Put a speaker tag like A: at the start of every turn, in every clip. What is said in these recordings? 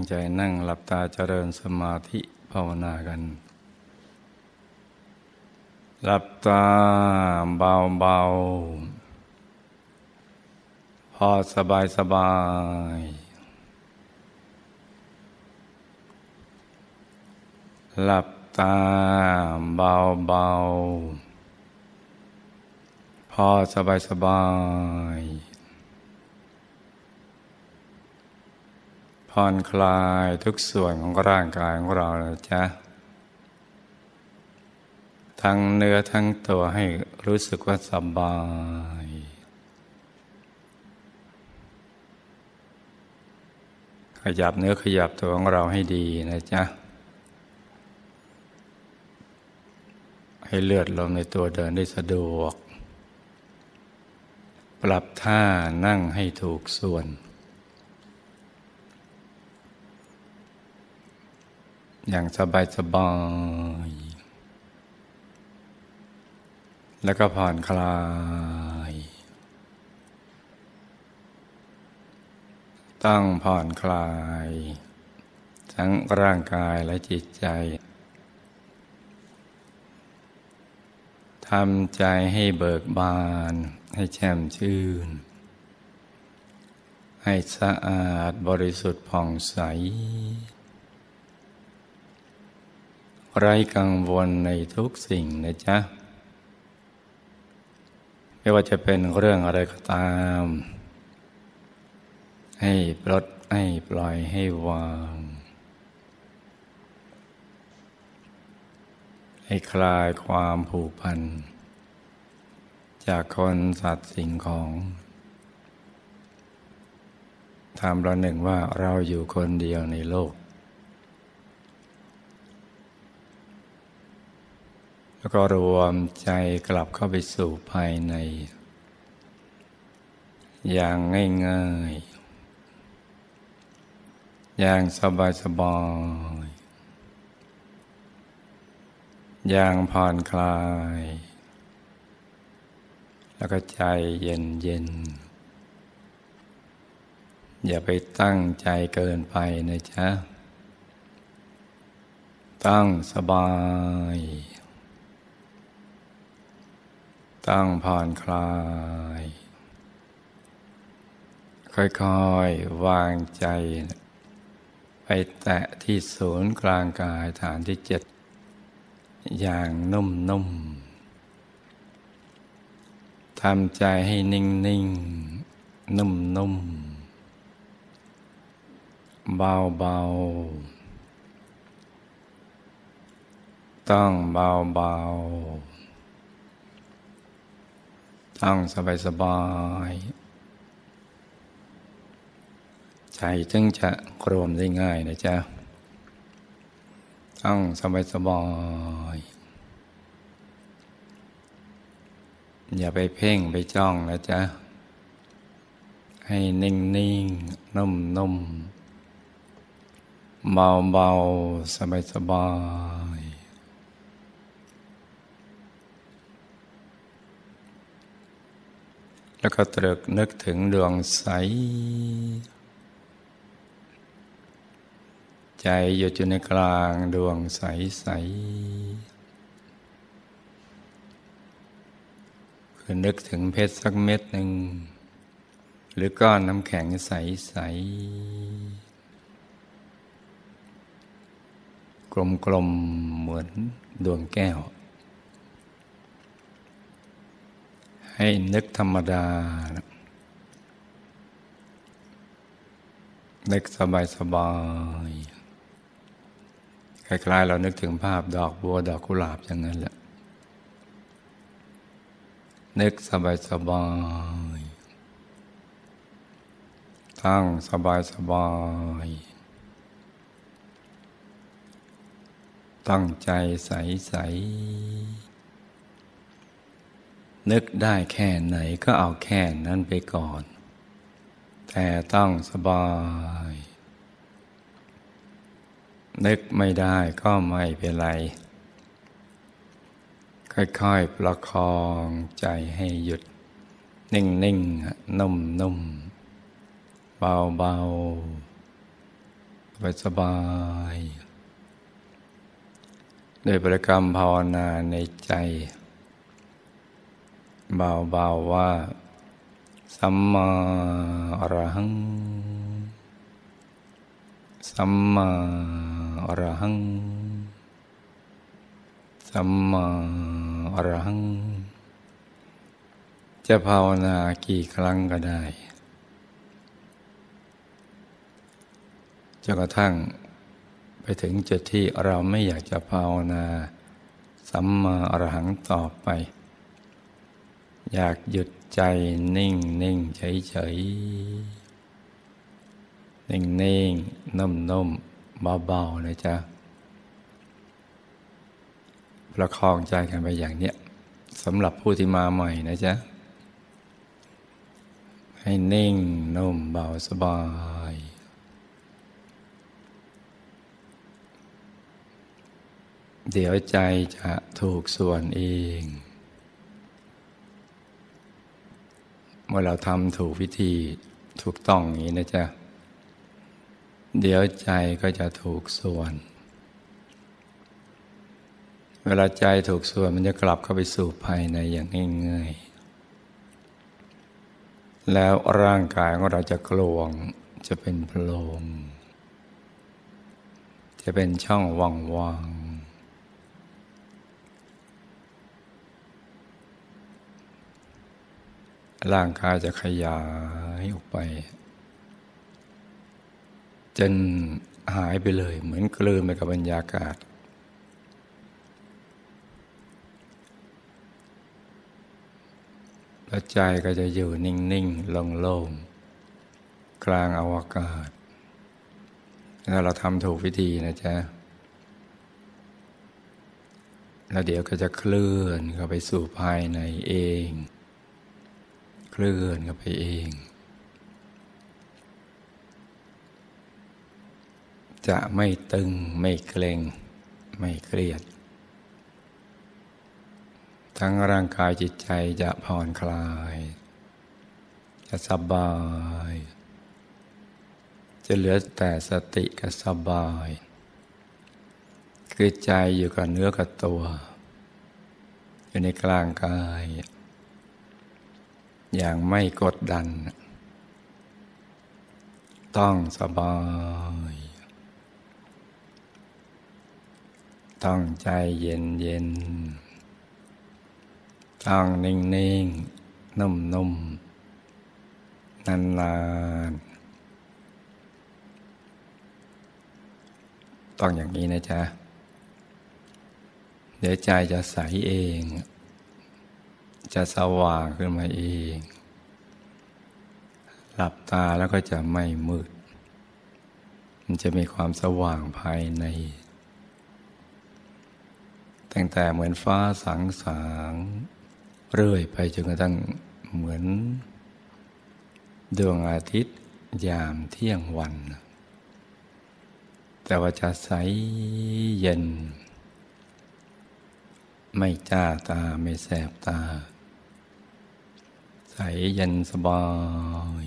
A: งใจนั่งหลับตาเจริญสมาธิภาวนากัน หลับตาเบาเบาพอสบายสบาย หลับตาเบาเบาพอสบายสบาย ผ่อนคลายทุกส่วนของร่างกายของเรานะจ๊ะ ทั้งเนื้อทั้งตัวให้รู้สึกว่าสบาย ขยับเนื้อขยับตัวของเราให้ดีนะจ๊ะ ให้เลือดลมในตัวเดินได้สะดวก ปรับท่านั่งให้ถูกส่วน อย่างสบายสบาย แล้วก็ผ่อนคลาย ต้องผ่อนคลาย ทั้งร่างกายและจิตใจทำใจให้เบิกบาน ให้แช่มชื่น ให้สะอาดบริสุทธิ์ผ่องใส ไร้กังวลในทุกสิ่งนะจ๊ะ ไม่ว่าจะเป็นเรื่องอะไรก็ตาม ให้ปลดให้ปล่อยให้วาง ให้คลายความผูกพัน จากคนสัตว์สิ่งของทำเราหนึ่งว่าเราอยู่คนเดียวในโลก แล้วก็รวมใจกลับเข้าไปสู่ภายใน อย่างง่ายๆ อย่างสบายๆอย่างผ่อนคลาย แล้วก็ใจเย็นๆอย่าไปตั้งใจเกินไปนะจ๊ะ ตั้งสบาย ตั้งผ่อนคลาย ค่อยๆ วางใจ ไปแตะที่ศูนย์กลางกายฐานที่เจ็ด อย่างนุ่มๆทำใจให้นิ่งๆ นุ่มๆ เบาๆ ต้องเบาๆ ต้องสบายสบายใจจึงจะรวมได้ง่ายนะจ๊ะต้องสบายสบายอย่าไปเพ่งไปจ้องนะจ๊ะ ให้นิ่งนิ่งนุ่มนุ่มเบาเบาสบายสบาย แล้วก็ตรึกนึกถึงดวงใส ใจอยู่อยู่ในกลางดวงใสใสคือนึกถึงเพชรสักเม็ดหนึ่ง หรือก้อนน้ำแข็งใสใสกลมๆเหมือนดวงแก้ว ให้นึกธรรมดา นึกสบายสบายคล้ายๆเรานึกถึงภาพดอกบัวดอกกุหลาบอย่างนั้นแหละ นึกสบายสบายตั้งสบายสบาย ตั้งใจใสใส นึกได้แค่ไหนก็เอาแค่นั้นไปก่อน แต่ต้องสบาย นึกไม่ได้ก็ไม่เป็นไร ค่อยๆประคองใจให้หยุด นิ่งๆนนุ่มๆ เบาบายสบายโดยบริกรรมภาวนาในใจ เบาๆว่า สัมมาอรหัง สัมมาอรหัง สัมมาอรหัง จะภาวนากี่ครั้งก็ได้จนกระทั่งไปถึงจุดที่เราไม่อยากจะภาวนา สัมมาอรหังต่อไป อยากหยุดใจนิ่งนิ่งเฉยเฉยนิ่งนิ่งนุ่มนุ่มเบาๆนะจ๊ะประคองใจกันไปอย่างเนี้ยสำหรับผู้ที่มาใหม่นะจ๊ะ ให้นิ่งนุ่มเบาสบาย เดี๋ยวใจจะถูกส่วนเอง เมื่อเราทำถูกวิธีถูกต้องอย่างนี้นะจ๊ะ เดี๋ยวใจก็จะถูกส่วน เวลาใจถูกส่วนมันจะกลับเข้าไปสู่ภายในอย่างง่ายๆ แล้วร่างกายของเราจะกลวง จะเป็นโพรงจะเป็นช่องว่างๆ ร่างกายจะขยายออกไป จนหายไปเลย เหมือนกลืนไปกับบรรยากาศ แล้วใจก็จะอยู่นิ่งๆโล่งๆกลางอวกาศแล้วเราทำถูกวิธีนะจ๊ะแล้วเดี๋ยวก็จะเคลื่อนเข้าไปสู่ภายในเอง ลื่อนกันไปเอง จะไม่ตึงไม่เกร็งไม่เครียด ทั้งร่างกายจิตใจจะผ่อนคลาย จะสบาย จะเหลือแต่สติกับสบาย คือใจอยู่กับเนื้อกับตัว อยู่ในกลางกาย อย่างไม่กดดัน ต้องสบาย ต้องใจเย็นเย็น ต้องนิ่งนิ่งนุ่มนุ่มนานนานต้องอย่างนี้นะจ๊ะ เดี๋ยวใจจะใสเอง จะสว่างขึ้นมาเอง หลับตาแล้วก็จะไม่มืด มันจะมีความสว่างภายใน ตั้งแต่เหมือนฟ้าสังสางเรื่อยไปจนกระทั่งเหมือน ดวงอาทิตย์ยามเที่ยงวัน แต่ว่าจะใสเย็น ไม่จ้าตาไม่แสบตา ใสเย็นสบาย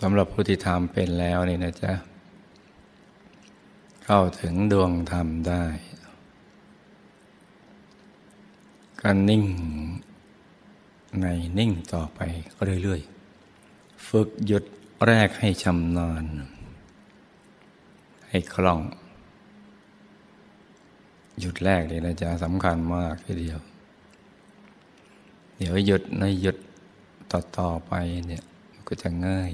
A: สำหรับผู้ที่ทำเป็นแล้วนี่นะจ๊ะ เข้าถึงดวงธรรมได้ก็นิ่งในนิ่งต่อไปก็เรื่อยๆ ฝึกหยุดแรกให้ชำนาญ ให้คล่อง หยุดแรกเลยนะจ๊ะสำคัญมากทีเดียว เดี๋ยวหยุดในหยุดต่อต่อไปเนี่ยก็จะง่าย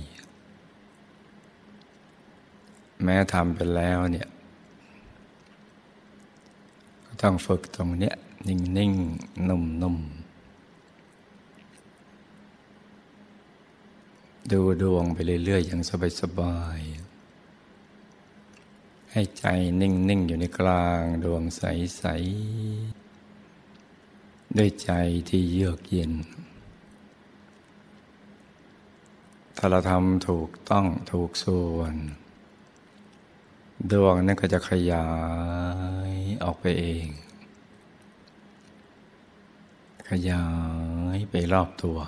A: แม้ทำไปแล้วเนี่ยก็ต้องฝึกตรงเนี้ยนิ่งนิ่งนุ่มนุ่มดูดวงไปเรื่อยๆอย่างสบายๆ ให้ใจนิ่งๆอยู่ในกลางดวงใสๆด้วยใจที่เยือกเย็น ถ้าเราทำถูกต้องถูกส่วน ดวงนั้นก็จะขยายออกไปเอง ขยายไปรอบตัว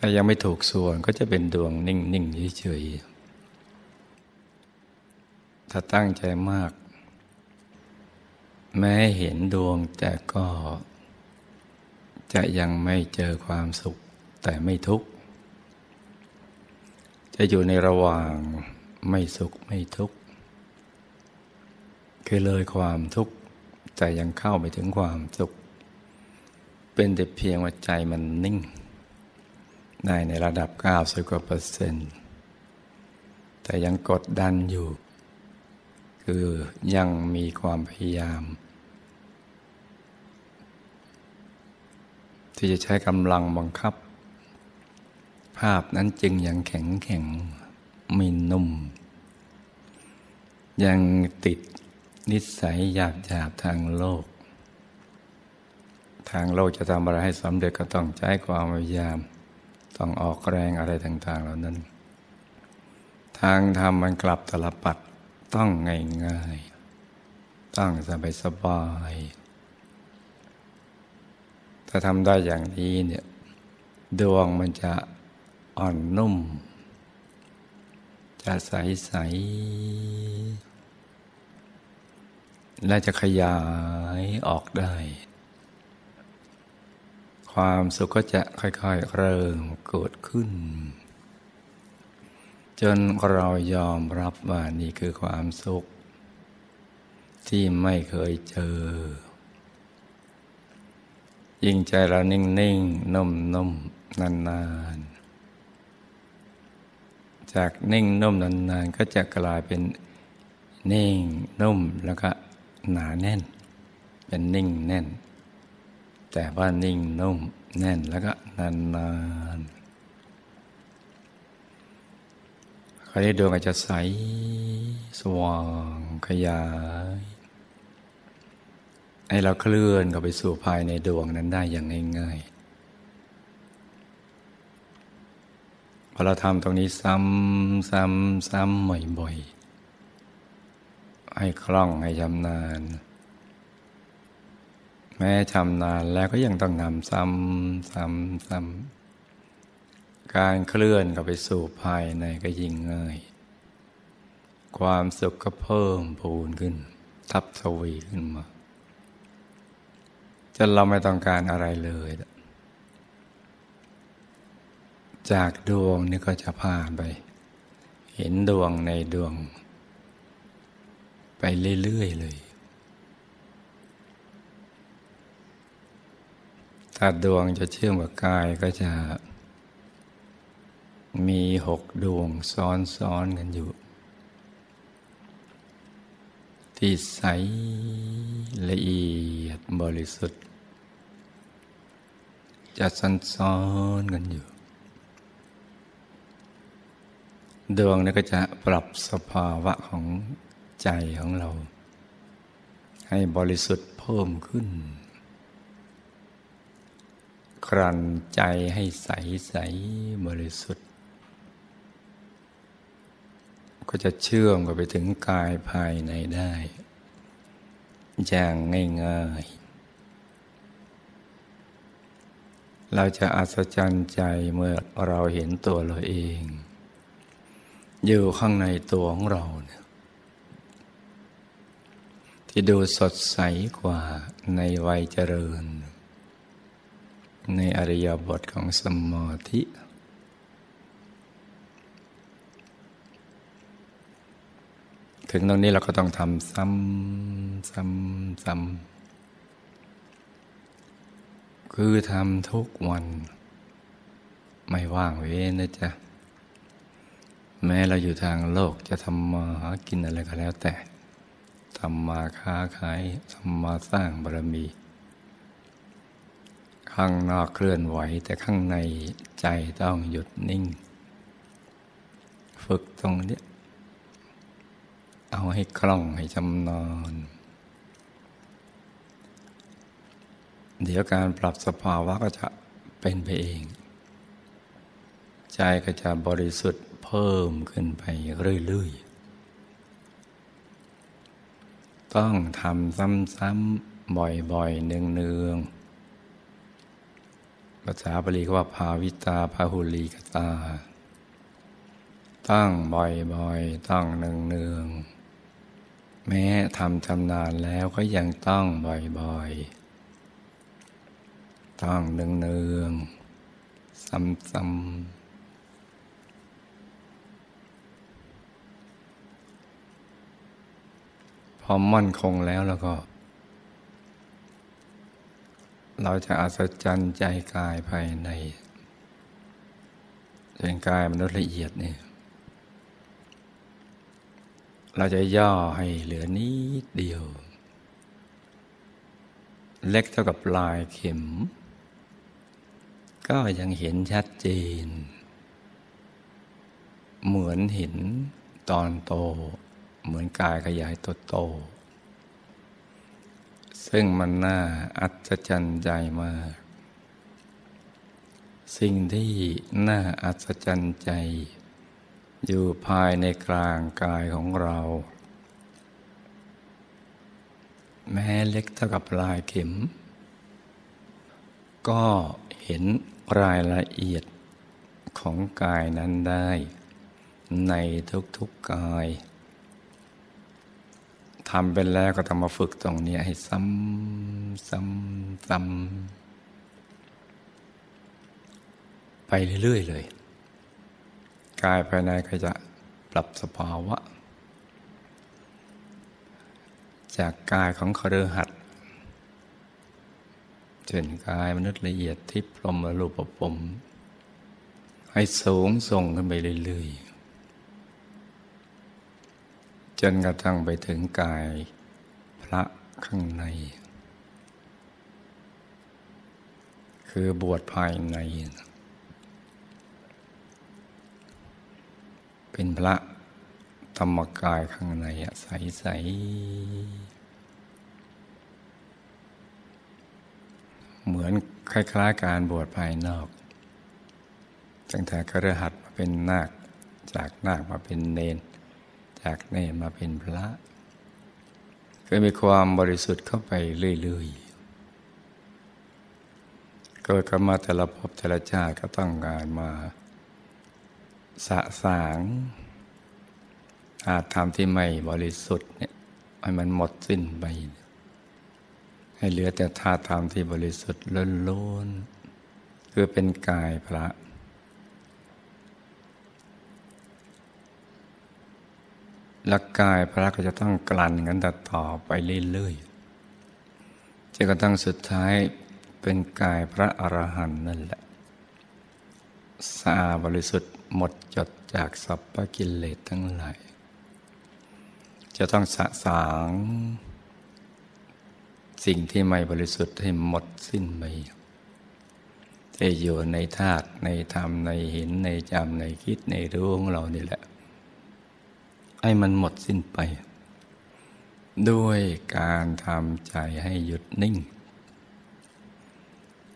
A: แต่ยังไม่ถูกส่วนก็จะเป็นดวงนิ่งๆเฉยๆถ้าตั้งใจมาก แม้เห็นดวงแต่ก็ จะยังไม่เจอความสุขแต่ไม่ทุกข์ จะอยู่ในระหว่างไม่สุขไม่ทุกข์ คือเลยความทุกข์ แต่ยังเข้าไปถึงความสุข เป็นแต่เพียงว่าใจมันนิ่ง ได้ในระดับ 90กว่าเปอร์เซ็นต์ แต่ยังกดดันอยู่ คือยังมีความพยายาม ที่จะใช้กำลังบังคับ ภาพนั้นจึงยังแข็งแข็งมีนุ่ม ยังติดนิสัยหยาบหยาบทางโลก ทางโลกจะทำอะไรให้สำเร็จก็ต้องใช้ความพยายาม ต้องออกแรงอะไรต่างๆ เหล่านั้น ทางธรรมมันกลับตลปัดต้องง่ายๆต้องสบายสบาย ถ้าทำได้อย่างนี้เนี่ยดวงมันจะอ่อนนุ่ม จะใสๆและจะขยายออกได้ ความสุขก็จะค่อยๆ เริ่มเกิดขึ้น จนเรายอมรับว่านี่คือความสุข ที่ไม่เคยเจอ ยิ่งใจเรานิ่งๆนุ่มๆนานๆจากนิ่งนุ่มนานๆ ก็จะกลายเป็นนิ่งนุ่มแล้วก็หนาแน่น เป็นนิ่งแน่น แต่ว่านิ่งนุ่มแน่นแล้วก็นานนาคราวนี้ดวงอาจจะใสสว่างขยายให้เราเคลื่อนเข้าไปสู่ภายในดวงนั้นได้อย่างง่ายๆ พอเราทำตรงนี้ซ้ำซ้ำซ้ำบ่อยๆ ให้คล่องให้ชำนาญ แม้ชำนาญแล้วก็ยังต้องนำซ้ำซ้ำซ้ำการเคลื่อนเข้าไปสู่ภายในก็ยิ่งง่าย ความสุขก็เพิ่มพูนขึ้น ทับทวีขึ้นมาจนเราไม่ต้องการอะไรเลย จากดวงนี่ก็จะผ่านไป เห็นดวงในดวง ไปเรื่อยๆเลย ถ้าดวงจะเชื่อมกับกายก็จะ มีหกดวงซ้อนๆกันอยู่ ที่ใสละเอียดบริสุทธิ์ จะซ้อนๆกันอยู่ ดวงนี้ก็จะปรับสภาวะของใจของเรา ให้บริสุทธิ์เพิ่มขึ้น ครันใจให้ใสใสบริสุทธิ์ ก็จะเชื่อมกับไปถึงกายภายในได้ อย่างง่ายๆ เราจะอัศจรรย์ใจเมื่อเราเห็นตัวเราเอง อยู่ข้างในตัวของเราเนี่ยที่ดูสดใสกว่าในวัยเจริญ ในอริยบทของสมาธิ ถึงตรงนี้เราก็ต้องทำซ้ำซ้ำซ้ำคือทำทุกวัน ไม่ว่างเว้นนะจ๊ะ แม้เราอยู่ทางโลกจะทำมาหากินอะไรก็แล้วแต่ทำมาค้าขายทำมาสร้างบารมี ข้างนอกเคลื่อนไหวแต่ข้างในใจต้องหยุดนิ่ง ฝึกตรงนี้ เอาให้คล่องให้จำนอน เดี๋ยวการปรับสภาวะก็จะเป็นไปเอง ใจก็จะบริสุทธิ์เพิ่มขึ้นไปเรื่อยๆ ต้องทำซ้ำๆบ่อยๆเนืองๆ ภาษาบาลีก็ว่าภาวิตาพาหุลีกตา ตั้งบ่อยๆต้องเนืองๆ แม้ทำชำนาญแล้วก็ยังต้องบ่อยๆ ต้องเนืองๆ ซ้ำๆพอมั่นคงแล้วแล้วก็ เราจะอัศจรรย์ใจกายภายในเป็นกายมนุษย์ละเอียดนี่เราจะย่อให้เหลือนิดเดียว เล็กเท่ากับปลายเข็ม ก็ยังเห็นชัดเจน เหมือนเห็นตอนโต เหมือนกายขยายตัวโต ซึ่งมันน่าอัศจรรย์ใจมาก สิ่งที่น่าอัศจรรย์ใจ อยู่ภายในกลางกายของเรา แม้เล็กเท่ากับลายเข็ม ก็เห็นรายละเอียดของกายนั้นได้ ในทุกๆกาย ทำเป็นแล้วก็ต้องมาฝึกตรงนี้ให้ซ้ำซ้ำซ้ำไปเรื่อยๆเลย กายภายในก็จะปรับสภาวะ จากกายของคฤหัสถ์จนกายมนุษย์ละเอียดที่พรหมรูปปมให้สูงส่งขึ้นไปเรื่อยๆ จนกระทั่งไปถึงกาย พระข้างใน คือบวชภายใน เป็นพระธรรมกายข้างในใสใสเหมือนคล้ายๆการบวชภายนอกตั้งแต่กระหัดมาเป็นนาคจากนาคมาเป็นเนน จากเนรมาเป็นพระก็มีความบริสุทธิ์เข้าไปเรื่อยๆเกิดกันมาแต่ละภพแต่ละชาติก็ต้องการมาสะสางอาจทำที่ไม่บริสุทธิ์เนี่ยให้มันหมดสิ้นไป ให้เหลือแต่ธาตุธรรมที่บริสุทธิ์ล้นๆคือเป็นกายพระ และกายพระก็จะต้องกลั่นกันต่อไปเรื่อยๆจนกระทั่งสุดท้ายเป็นกายพระอรหันต์นั่นแหละสะอาบริสุทธิ์หมดจดจากสัพพกิเลสทั้งหลาย จะต้องสะสางสิ่งที่ไม่บริสุทธิ์ให้หมดสิ้นไปจะอยู่ในธาตุในธรรมในเห็นในจำในคิดในรู้ของเรานี่แหละ ให้มันหมดสิ้นไป ด้วยการทำใจให้หยุดนิ่ง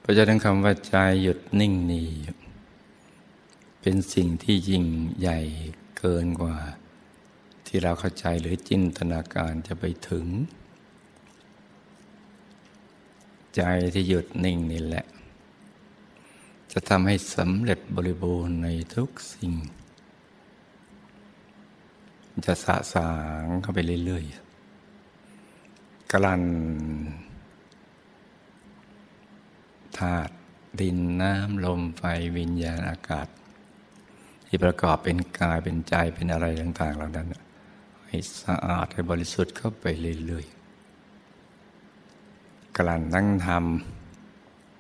A: เพราะฉะนั้นคำว่าใจหยุดนิ่งนี่เป็นสิ่งที่ยิ่งใหญ่เกินกว่า ที่เราเข้าใจหรือจินตนาการจะไปถึง ใจที่หยุดนิ่งนี่แหละ จะทำให้สำเร็จบริบูรณ์ในทุกสิ่ง จะสะสางเข้าไปเรื่อยๆกลั่นธาตุดินน้ำลมไฟวิญญาณอากาศ ที่ประกอบเป็นกายเป็นใจเป็นอะไรต่างๆเหล่านั้น ให้สะอาดให้บริสุทธิ์เข้าไปเรื่อยๆกลั่นนั่งท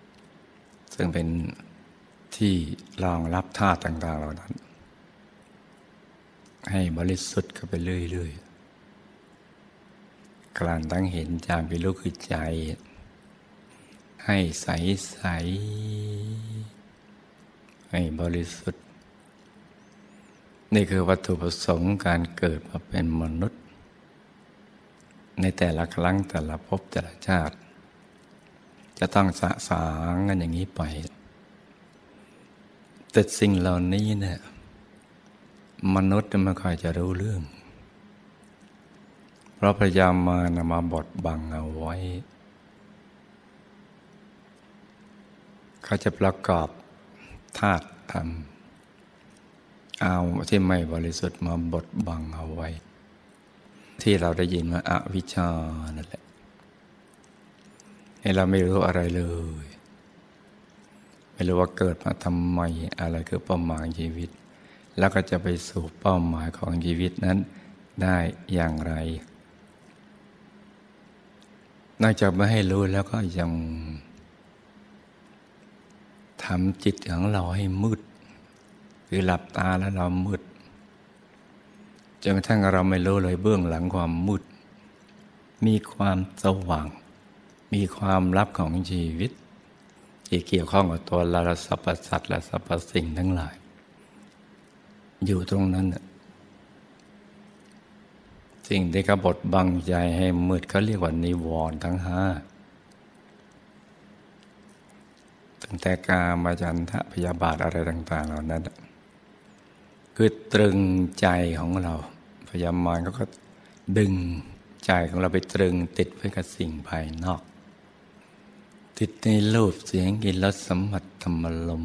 A: ำซึ่งเป็นที่รองรับธาตุต่างๆเหล่านั้น ให้บริสุทธิ์เข้าไปเรื่อยๆกลั่นตั้งเห็นจามไปรู้คือใจ ให้ใสใสให้บริสุทธิ์ นี่คือวัตถุประสงค์การเกิดมาเป็นมนุษย์ ในแต่ละครั้งแต่ละภพแต่ละชาติ จะต้องสะสางกันอย่างนี้ไปแต่สิ่งเหล่านี้เนี่ย มนุษย์ไม่ค่อยจะรู้เรื่อง เพราะพยายามมานมาบดบังเอาไว้ เขาจะประกอบธาตุธรรม เอาที่ไม่บริสุทธิ์มาบดบังเอาไว้ ที่เราได้ยินว่าอาวิชชานั่นแหละให้เราไม่รู้อะไรเลย ไม่รู้ว่าเกิดมาทำไมอะไรคือป้าหมายชีวิต แล้วก็จะไปสู่เป้าหมายของชีวิตนั้นได้อย่างไร นอกจากไม่ให้รู้แล้วก็ยังทำจิตของเราให้มืด คือหลับตาแล้วเรามืดจนกระทั่งเราไม่รู้เลยเบื้องหลังความมืด มีความสว่าง มีความลับของชีวิต ที่เกี่ยวข้องกับตัวเราสรรพสัตว์และสรรพสิ่งทั้งหลาย อยู่ตรงนั้น สิ่งที่กบฏบังใจให้มืดเขาเรียกว่านิวรณ์ทั้งห้าตั้งแต่กามาจันทะพยาบาทอะไรต่าง ๆ เหล่านั้น คือตรึงใจของเรา พยามารเขาก็ดึงใจของเราไปตรึงติดไว้กับสิ่งภายนอก ติดในรูปเสียงกินรสสัมผัสธรรมลม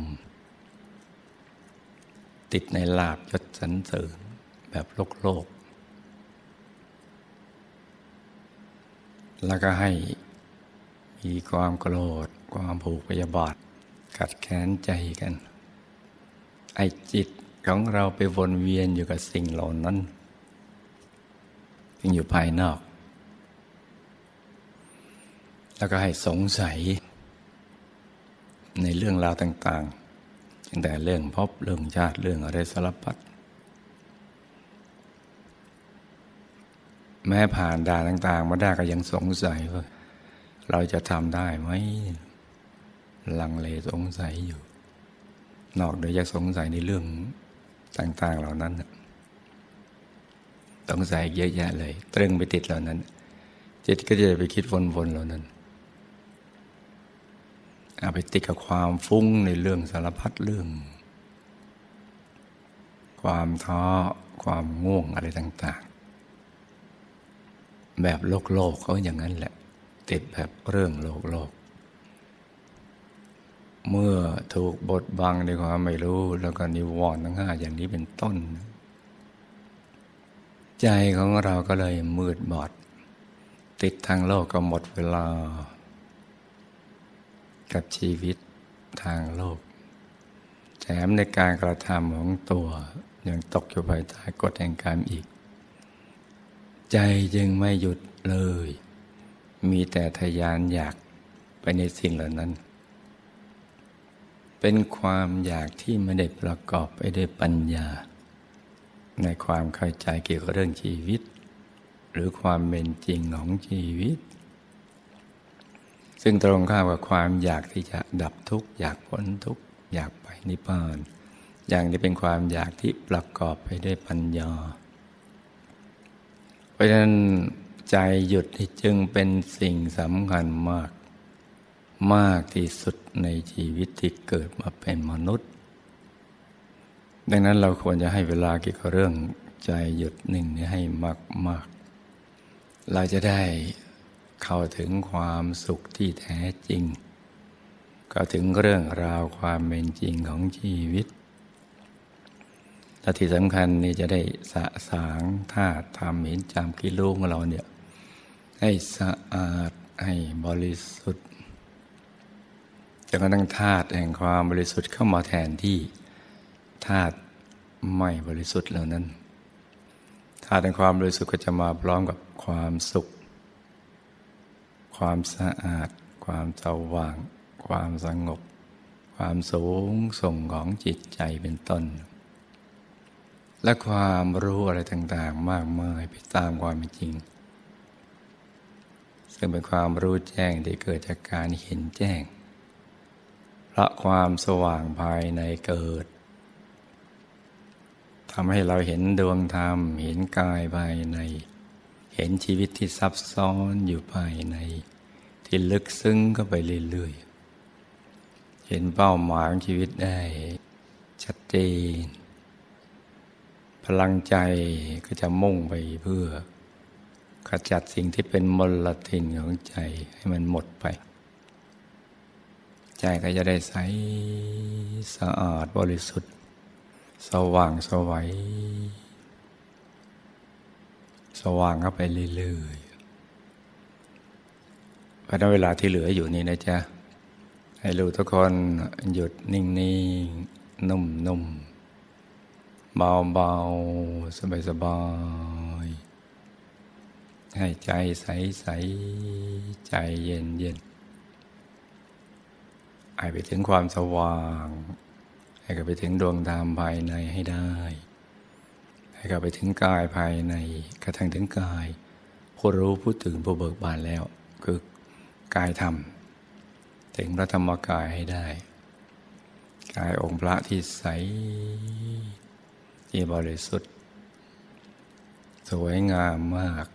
A: ติดในลาบยศสรรเสริญแบบโลกโลก แล้วก็ให้มีความโกรธ ความผูกพยาบาท กัดแค้นใจกัน ไอจิตของเราไปวนเวียนอยู่กับสิ่งเหล่านั้นที่อยู่ภายนอก แล้วก็ให้สงสัยในเรื่องราวต่าง ๆ ตั้งแต่เรื่องพบเรื่องชาติเรื่องอะไรสารพัดแม้ผ่านด่านต่าง ๆ มาได้ก็ยังสงสัยว่า เราจะทำได้ไหมลังเลสงสัยอยู่ นอกเดียจากสงสัยในเรื่องต่าง ๆ เหล่านั้นสงสัยเยอะแยะเลย ตรึงไปติดเหล่านั้น จิตก็จะไปคิดวนๆเหล่านั้น เอาไปติดกับความฟุ้งในเรื่องสารพัดเรื่อง ความท้อความง่วงอะไรต่าง ๆ แบบโลกโลกเขาอย่างนั้นแหละ ติดแบบเรื่องโลกโลก เมื่อถูกบดบังในความไม่รู้ แล้วก็นิวรณ์ทั้งห้าอย่างนี้เป็นต้น ใจของเราก็เลยมืดบอด ติดทางโลกก็หมดเวลา กับชีวิตทางโลกแถมในการกระทำของตัวยังตกอยู่ภายใต้กฎแห่งกรรมอีก ใจจึงไม่หยุดเลย มีแต่ทยานอยากไปในสิ่งเหล่านั้น เป็นความอยากที่ไม่ได้ประกอบไปด้วยปัญญา ในความเข้าใจเกี่ยวกับเรื่องชีวิต หรือความเป็นจริงของชีวิต ซึ่งตรงข้ามกับความอยากที่จะดับทุกข์อยากพ้นทุกข์อยากไปนิพพาน อย่างนี้เป็นความอยากที่ประกอบไปด้วยปัญญา เพราะฉะนั้นใจหยุดจึงเป็นสิ่งสำคัญมาก มากที่สุดในชีวิตที่เกิดมาเป็นมนุษย์ ดังนั้นเราควรจะให้เวลาเกี่ยวกับเรื่องใจหยุดหนึ่งนี้ให้มากมากเราจะได้ เข้าถึงความสุขที่แท้จริง เข้าถึงเรื่องราวความเป็นจริงของชีวิตและที่สำคัญนี่จะได้สะสางท่าทำเห็นจำกิโลของเราเนี่ยให้สะอาดให้บริสุทธิ์จนกระทั่งธาตุแห่งความบริสุทธิ์เข้ามาแทนที่ธาตุไม่บริสุทธิ์เหล่านั้นธาตุแห่งความบริสุทธิ์ก็จะมาพร้อมกับความสุข ความสะอาด ความสว่าง ความสงบ ความสูงส่งของจิตใจเป็นต้น และความรู้อะไรต่างๆ มากมายไปตามความเป็นจริง ซึ่งเป็นความรู้แจ้งที่เกิดจากการเห็นแจ้งละความสว่างภายในเกิดทำให้เราเห็นดวงธรรม เห็นกายภายใน เห็นชีวิตที่ซับซ้อนอยู่ภายใน ที่ลึกซึ้งก็ไปเรื่อยๆ เห็นเป้าหมายของชีวิตได้ชัดเจน พลังใจก็จะมุ่งไปเพื่อขจัดสิ่งที่เป็นมลทินของใจให้มันหมดไป ใจก็จะได้ใสสะอาดบริสุทธิ์ สว่างสวัย สว่างเข้าไปเรื่อยๆเพราะเวลาที่เหลืออยู่นี่นะจ๊ะ ให้รู้ทุกคนหยุดนิ่งๆ นุ่มๆ เบาๆ สบายๆ ให้ใจใสๆ ใจเย็นๆให้ไปถึงความสว่าง ให้ไปถึงดวงธรรมภายในให้ได้ ให้กลับไปถึงกายภายในกระทั่งถึงกายผู้รู้ผู้ตื่นผู้เบิกบานแล้ว คือกายธรรม ถึงพระธรรมกายให้ได้ กายองค์พระที่ใสที่บริสุทธิ์ สวยงามมาก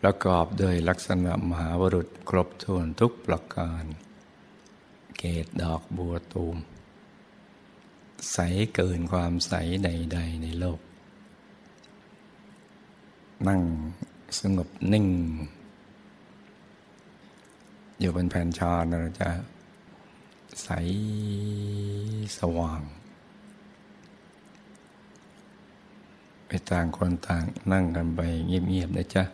A: ประกอบด้วยลักษณะมหาวรุษครบถ้วนทุกประการ เกตดอกบัวตูม ใสเกินความใสใด ๆ ในโลก นั่งสงบนิ่ง อยู่บนแผ่นชาเราจะใสสว่าง ไปต่างคนต่างนั่งกันไปเงียบๆนะจ๊ะ